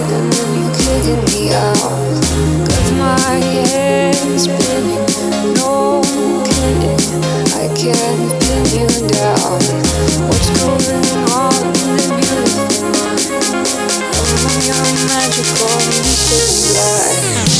and then you're kicking me out. My head is spinning, no kidding. I can't pin you down. What's going on in your magical mystery life.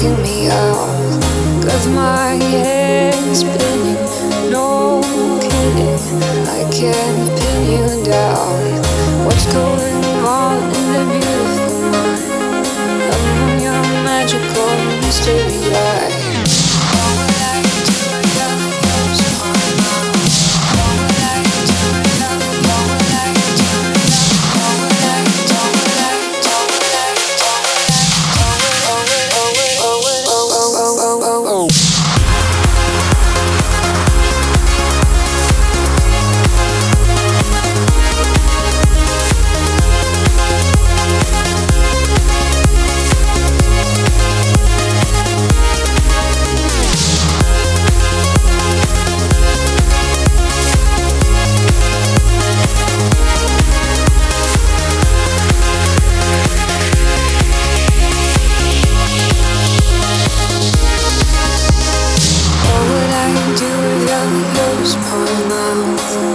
Then me out. Got my head spinning, no kidding. I can't pin you down. What's going on in the beautiful mind? I'm your magical mystery life.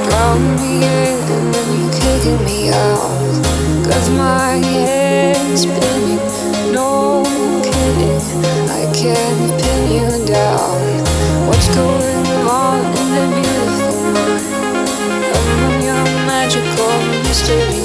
Drown me in and you kicking me my head spinning, no kidding. I can't pin you down. What's going on in the beautiful mind? Your magical mystery